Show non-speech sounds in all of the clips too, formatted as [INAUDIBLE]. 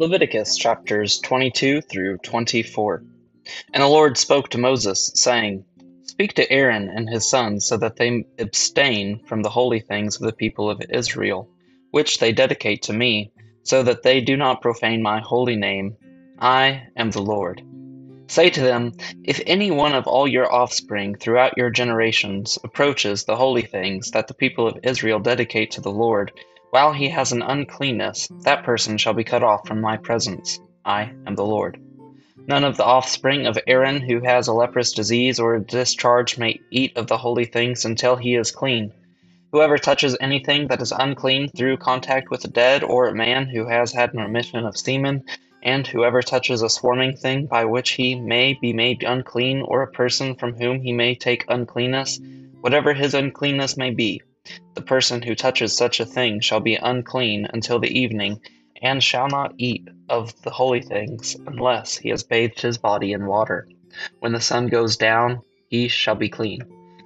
Leviticus chapters 22 through 24. And the Lord spoke to Moses, saying, Speak to Aaron and his sons, so that they abstain from the holy things of the people of Israel, which they dedicate to me, so that they do not profane my holy name. I am the Lord. Say to them, If any one of all your offspring throughout your generations approaches the holy things that the people of Israel dedicate to the Lord, while he has an uncleanness, that person shall be cut off from my presence. I am the Lord. None of the offspring of Aaron who has a leprous disease or a discharge may eat of the holy things until he is clean. Whoever touches anything that is unclean through contact with a dead or a man who has had an emission of semen, and whoever touches a swarming thing by which he may be made unclean, or a person from whom he may take uncleanness, whatever his uncleanness may be, the person who touches such a thing shall be unclean until the evening, and shall not eat of the holy things unless he has bathed his body in water. When the sun goes down, he shall be clean.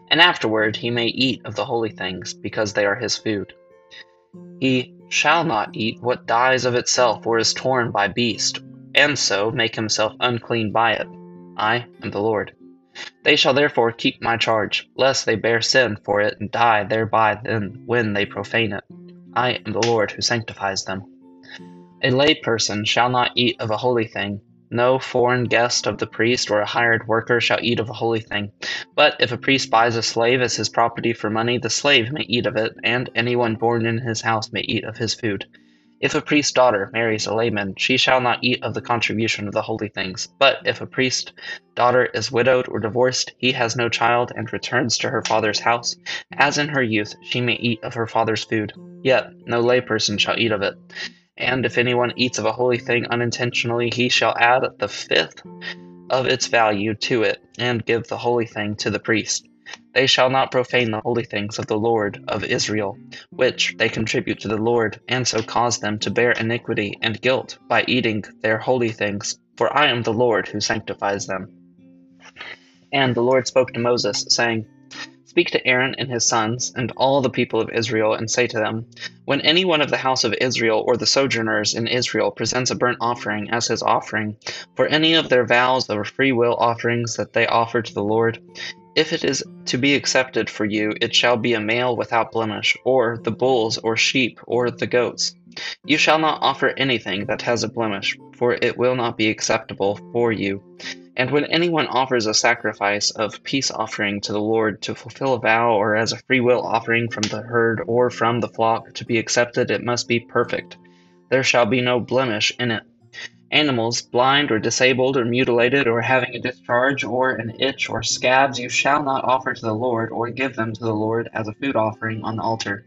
And afterward he may eat of the holy things, because they are his food. He shall not eat what dies of itself or is torn by beast, and so make himself unclean by it. I am the Lord. They shall therefore keep my charge, lest they bear sin for it and die thereby then when they profane it. I am the Lord who sanctifies them. A lay person shall not eat of a holy thing. No foreign guest of the priest or a hired worker shall eat of a holy thing. But if a priest buys a slave as his property for money, the slave may eat of it, and anyone born in his house may eat of his food. If a priest's daughter marries a layman, she shall not eat of the contribution of the holy things. But if a priest's daughter is widowed or divorced, he has no child, and returns to her father's house, as in her youth she may eat of her father's food. Yet no layperson shall eat of it. And if anyone eats of a holy thing unintentionally, he shall add the fifth of its value to it, and give the holy thing to the priest. They shall not profane the holy things of the Lord of Israel, which they contribute to the Lord, and so cause them to bear iniquity and guilt by eating their holy things, for I am the Lord who sanctifies them. And the Lord spoke to Moses, saying, Speak to Aaron and his sons, and all the people of Israel, and say to them, When any one of the house of Israel or the sojourners in Israel presents a burnt offering as his offering, for any of their vows or free will offerings that they offer to the Lord, if it is to be accepted for you, it shall be a male without blemish, or the bulls, or sheep, or the goats. You shall not offer anything that has a blemish, for it will not be acceptable for you. And when anyone offers a sacrifice of peace offering to the Lord to fulfill a vow, or as a freewill offering from the herd or from the flock to be accepted, it must be perfect. There shall be no blemish in it. Animals, blind or disabled or mutilated or having a discharge or an itch or scabs, you shall not offer to the Lord or give them to the Lord as a food offering on the altar.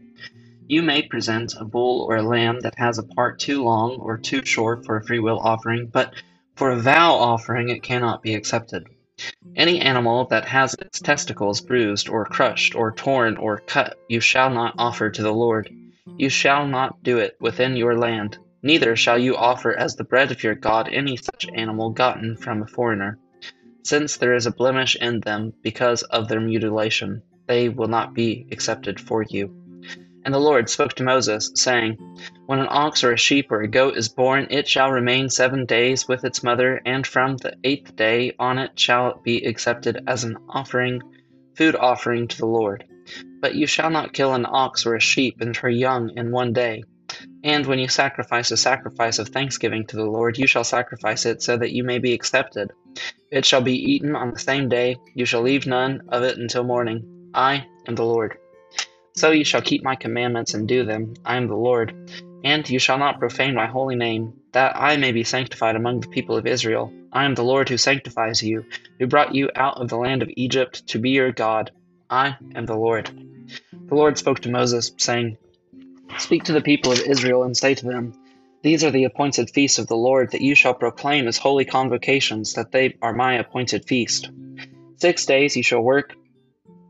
You may present a bull or a lamb that has a part too long or too short for a freewill offering, but for a vow offering it cannot be accepted. Any animal that has its testicles bruised or crushed or torn or cut you shall not offer to the Lord. You shall not do it within your land. Neither shall you offer as the bread of your God any such animal gotten from a foreigner. Since there is a blemish in them because of their mutilation, they will not be accepted for you. And the Lord spoke to Moses, saying, When an ox or a sheep or a goat is born, it shall remain seven days with its mother, and from the eighth day on it shall it be accepted as an offering, food offering to the Lord. But you shall not kill an ox or a sheep and her young in one day. And when you sacrifice a sacrifice of thanksgiving to the Lord, you shall sacrifice it so that you may be accepted. It shall be eaten on the same day. You shall leave none of it until morning. I am the Lord. So you shall keep my commandments and do them. I am the Lord. And you shall not profane my holy name, that I may be sanctified among the people of Israel. I am the Lord who sanctifies you, who brought you out of the land of Egypt to be your God. I am the Lord. The Lord spoke to Moses, saying, Speak to the people of Israel and say to them, These are the appointed feasts of the Lord that you shall proclaim as holy convocations, that they are my appointed feast. Six days you shall work,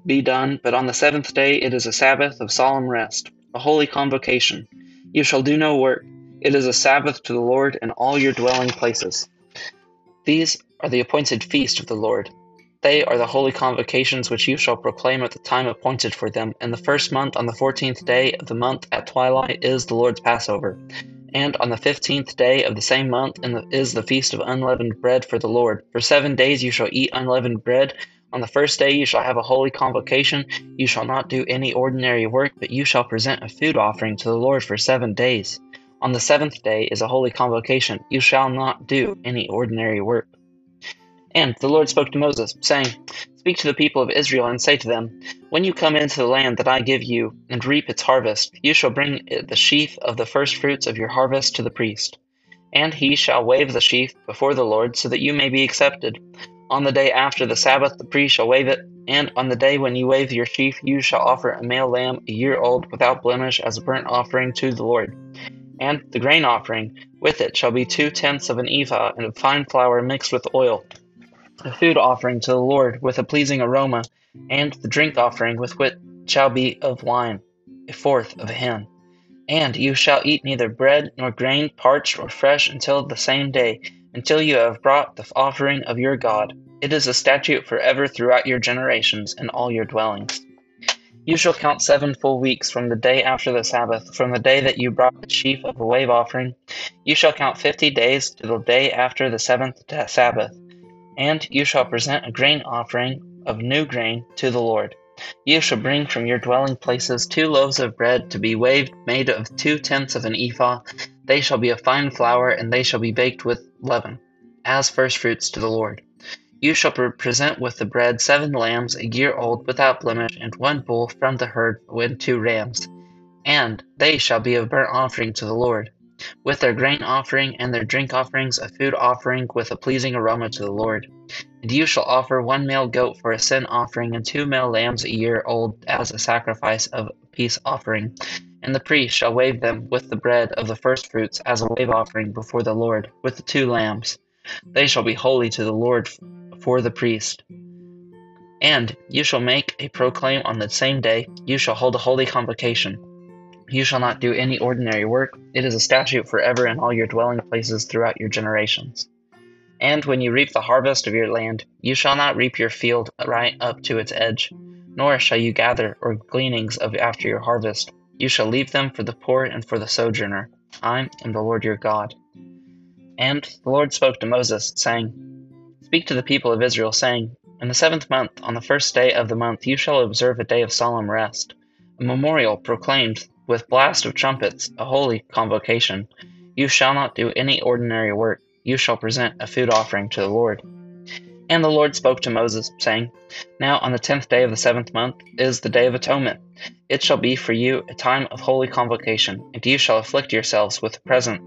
be done, but on the seventh day it is a Sabbath of solemn rest, a holy convocation. You shall do no work. It is a Sabbath to the Lord in all your dwelling places. These are the appointed feast of the Lord. They are the holy convocations which you shall proclaim at the time appointed for them. In the first month, on the fourteenth day of the month at twilight, is the Lord's Passover. And on the fifteenth day of the same month is the feast of unleavened bread for the Lord. For seven days you shall eat unleavened bread. On the first day you shall have a holy convocation. You shall not do any ordinary work, but you shall present a food offering to the Lord for seven days. On the seventh day is a holy convocation. You shall not do any ordinary work. And the Lord spoke to Moses, saying, Speak to the people of Israel and say to them, When you come into the land that I give you, and reap its harvest, you shall bring the sheaf of the firstfruits of your harvest to the priest. And he shall wave the sheaf before the Lord, so that you may be accepted. On the day after the Sabbath, the priest shall wave it, and on the day when you wave your sheaf, you shall offer a male lamb a year old without blemish as a burnt offering to the Lord. And the grain offering with it shall be two tenths of an ephah and of fine flour mixed with oil a food offering to the Lord with a pleasing aroma, and the drink offering with which shall be of wine, a fourth of a hin. And you shall eat neither bread nor grain parched or fresh until the same day, until you have brought the offering of your God. It is a statute forever throughout your generations and all your dwellings. You shall count seven full weeks from the day after the Sabbath, from the day that you brought the sheaf of a wave offering. You shall count fifty days to the day after the seventh Sabbath and you shall present a grain offering of new grain to the Lord. You shall bring from your dwelling places two loaves of bread to be waved, made of two tenths of an ephah. They shall be of fine flour, and they shall be baked with leaven, as firstfruits to the Lord. You shall present with the bread seven lambs a year old without blemish, and one bull from the herd with two rams. And they shall be a burnt offering to the Lord with their grain offering and their drink offerings, a food offering with a pleasing aroma to the Lord. And you shall offer one male goat for a sin offering, and two male lambs a year old as a sacrifice of peace offering. And the priest shall wave them with the bread of the firstfruits as a wave offering before the Lord, with the two lambs. They shall be holy to the Lord for the priest. And you shall make a proclaim on the same day, you shall hold a holy convocation. You shall not do any ordinary work. It is a statute forever in all your dwelling places throughout your generations. And when you reap the harvest of your land, you shall not reap your field right up to its edge, nor shall you gather or gleanings of after your harvest. You shall leave them for the poor and for the sojourner. I am the Lord your God. And the Lord spoke to Moses, saying, Speak to the people of Israel, saying, In the seventh month, on the first day of the month, you shall observe a day of solemn rest, a memorial proclaimed with blast of trumpets, a holy convocation. You shall not do any ordinary work. You shall present a food offering to the Lord. And the Lord spoke to Moses, saying, Now on the tenth day of the seventh month is the day of atonement. It shall be for you a time of holy convocation, and you shall afflict yourselves with present.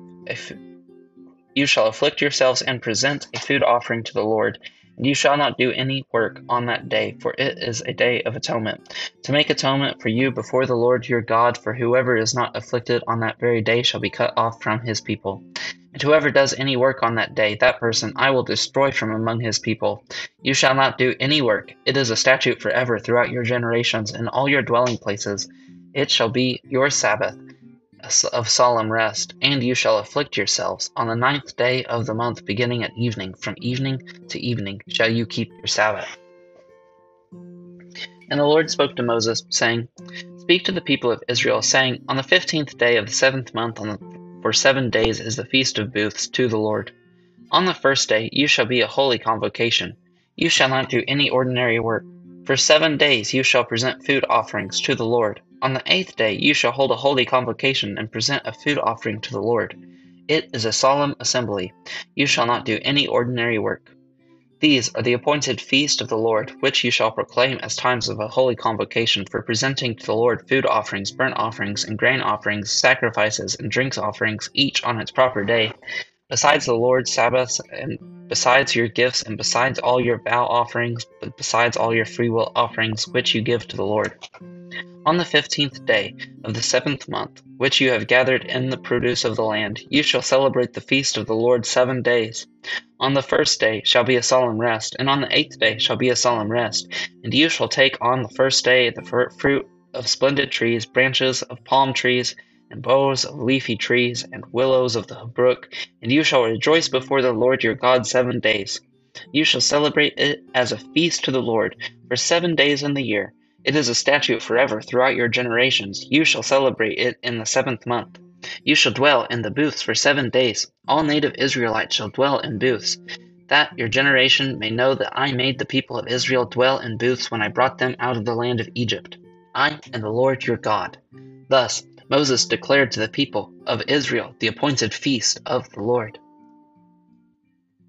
You shall afflict yourselves and present a food offering to the Lord. You shall not do any work on that day, for it is a day of atonement, to make atonement for you before the Lord your God, for whoever is not afflicted on that very day shall be cut off from his people. And whoever does any work on that day, that person I will destroy from among his people. You shall not do any work. It is a statute forever throughout your generations in all your dwelling places. It shall be your Sabbath of solemn rest, and you shall afflict yourselves. On the ninth day of the month, beginning at evening, from evening to evening, shall you keep your Sabbath. And the Lord spoke to Moses, saying, Speak to the people of Israel, saying, On the fifteenth day of the seventh month, on the, for seven days is the feast of booths to the Lord. On the first day you shall be a holy convocation. You shall not do any ordinary work. For seven days you shall present food offerings to the Lord. On the eighth day you shall hold a holy convocation and present a food offering to the Lord. It is a solemn assembly. You shall not do any ordinary work. These are the appointed feast of the Lord, which you shall proclaim as times of a holy convocation for presenting to the Lord food offerings, burnt offerings, and grain offerings, sacrifices, and drinks offerings, each on its proper day, besides the Lord's Sabbaths, and besides your gifts, and besides all your vow offerings, but besides all your freewill offerings which you give to the Lord. On the fifteenth day of the seventh month, which you have gathered in the produce of the land, you shall celebrate the feast of the Lord seven days. On the first day shall be a solemn rest, and on the eighth day shall be a solemn rest. And you shall take on the first day the fruit of splendid trees, branches of palm trees, and boughs of leafy trees, and willows of the brook, and you shall rejoice before the Lord your God seven days. You shall celebrate it as a feast to the Lord for seven days in the year. It is a statute forever throughout your generations. You shall celebrate it in the seventh month. You shall dwell in the booths for seven days. All native Israelites shall dwell in booths, that your generation may know that I made the people of Israel dwell in booths when I brought them out of the land of Egypt. I am the Lord your God. Thus Moses declared to the people of Israel the appointed feast of the Lord.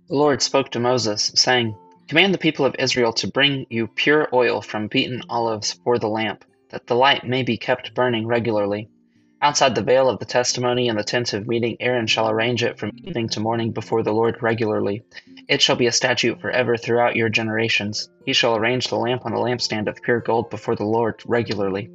The Lord spoke to Moses, saying, Command the people of Israel to bring you pure oil from beaten olives for the lamp, that the light may be kept burning regularly. Outside the veil of the testimony and the tent of meeting, Aaron shall arrange it from evening to morning before the Lord regularly. It shall be a statute forever throughout your generations. He shall arrange the lamp on a lampstand of pure gold before the Lord regularly.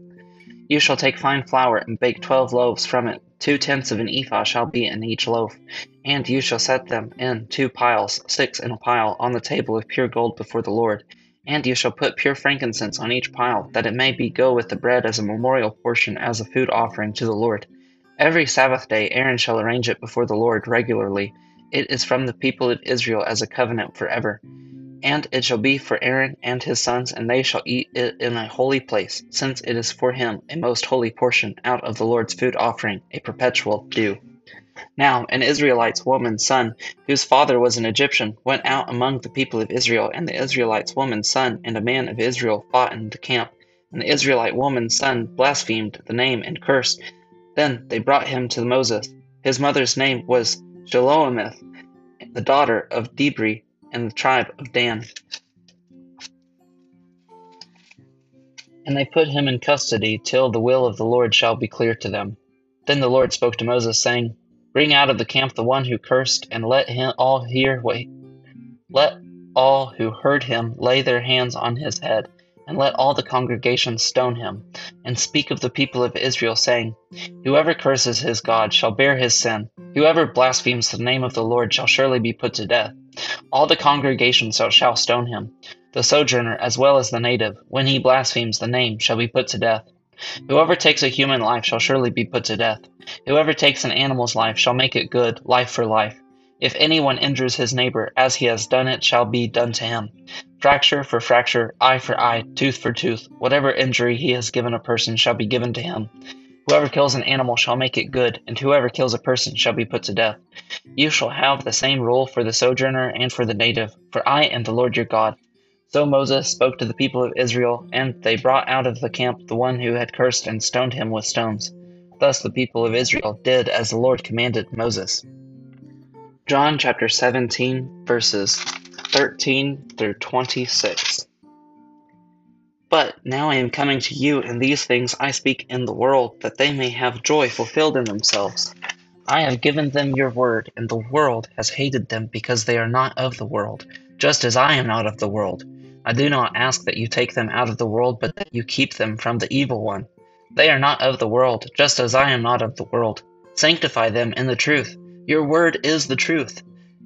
You shall take fine flour and bake twelve loaves from it. Two tenths of an ephah shall be in each loaf. And you shall set them in two piles, six in a pile, on the table of pure gold before the Lord. And you shall put pure frankincense on each pile, that it may be go with the bread as a memorial portion as a food offering to the Lord. Every Sabbath day Aaron shall arrange it before the Lord regularly. It is from the people of Israel as a covenant forever. And it shall be for Aaron and his sons, and they shall eat it in a holy place, since it is for him a most holy portion out of the Lord's food offering, a perpetual due. Now an Israelite's woman's son, whose father was an Egyptian, went out among the people of Israel, and the Israelite's woman's son and a man of Israel fought in the camp. And the Israelite woman's son blasphemed the name and cursed. Then they brought him to Moses. His mother's name was Shelomith, the daughter of Dibri, and the tribe of Dan. And they put him in custody till the will of the Lord shall be clear to them. Then the Lord spoke to Moses, saying, Bring out of the camp the one who cursed, and let him all hear what let all who heard him lay their hands on his head, and let all the congregation stone him, and speak of the people of Israel, saying, Whoever curses his God shall bear his sin. Whoever blasphemes the name of the Lord shall surely be put to death. All the congregation shall stone him. The sojourner as well as the native, when he blasphemes the name, shall be put to death. Whoever takes a human life shall surely be put to death. Whoever takes an animal's life shall make it good, life for life. If anyone injures his neighbor, as he has done it shall be done to him. Fracture for fracture, eye for eye, tooth for tooth. Whatever injury he has given a person shall be given to him. Whoever kills an animal shall make it good, and whoever kills a person shall be put to death. You shall have the same rule for the sojourner and for the native, for I am the Lord your God. So Moses spoke to the people of Israel, and they brought out of the camp the one who had cursed and stoned him with stones. Thus the people of Israel did as the Lord commanded Moses. John chapter 17, verses 13 through 26. But now I am coming to you, and these things I speak in the world, that they may have joy fulfilled in themselves. I have given them your word, and the world has hated them because they are not of the world, just as I am not of the world. I do not ask that you take them out of the world, but that you keep them from the evil one. They are not of the world, just as I am not of the world. Sanctify them in the truth. Your word is the truth.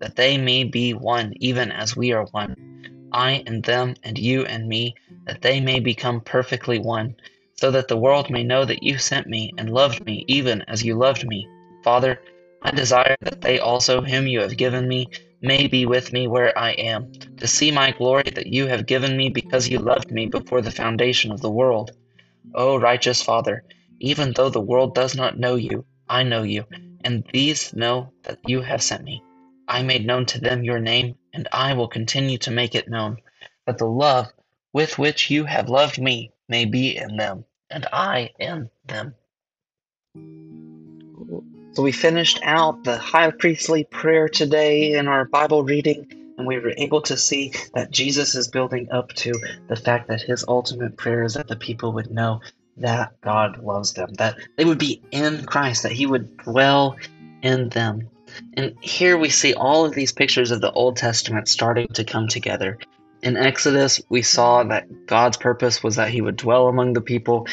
that they may be one, even as we are one I and them, and you and me, that they may become perfectly one, so that the world may know that you sent me and loved me even as you loved me. Father, I desire that they also, whom you have given me, may be with me where I am, to see my glory that you have given me because you loved me before the foundation of the world. O righteous Father, even though the world does not know you, I know you, and these know that you have sent me. I made known to them your name, and I will continue to make it known, that the love with which you have loved me may be in them, and I in them. So we finished out the high priestly prayer today in our Bible reading, and we were able to see that Jesus is building up to the fact that his ultimate prayer is that the people would know that God loves them, that they would be in Christ, that he would dwell in them. And here we see all of these pictures of the Old Testament starting to come together. In Exodus, we saw that God's purpose was that he would dwell among the people.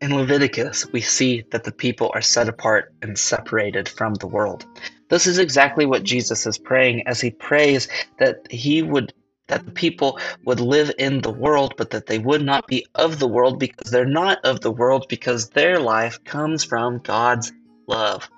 in Leviticus, we see that the people are set apart and separated from the world. This is exactly what Jesus is praying as he prays that he would that the people would live in the world, but that they would not be of the world because they're not of the world because their life comes from God's love.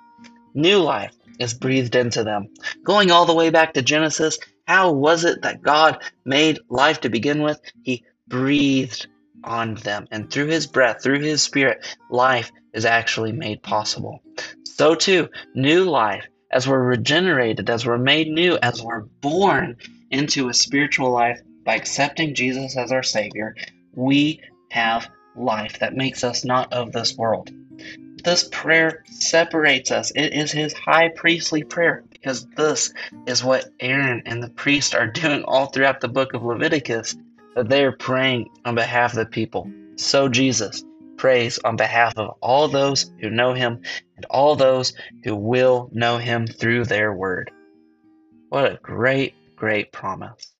New life is breathed into them. Going all the way back to Genesis, how was it that God made life to begin with? He breathed on them, and through his breath, through his spirit, life is actually made possible. So, too, new life, as we're regenerated, as we're made new, as we're born into a spiritual life by accepting Jesus as our Savior, we have life that makes us not of this world. This prayer separates us. It is his high priestly prayer because this is what Aaron and the priest are [LAUGHS] doing all throughout the book of Leviticus that they are praying on behalf of the people. So Jesus prays on behalf of all those who know him and all those who will know him through their word. What a great, great promise.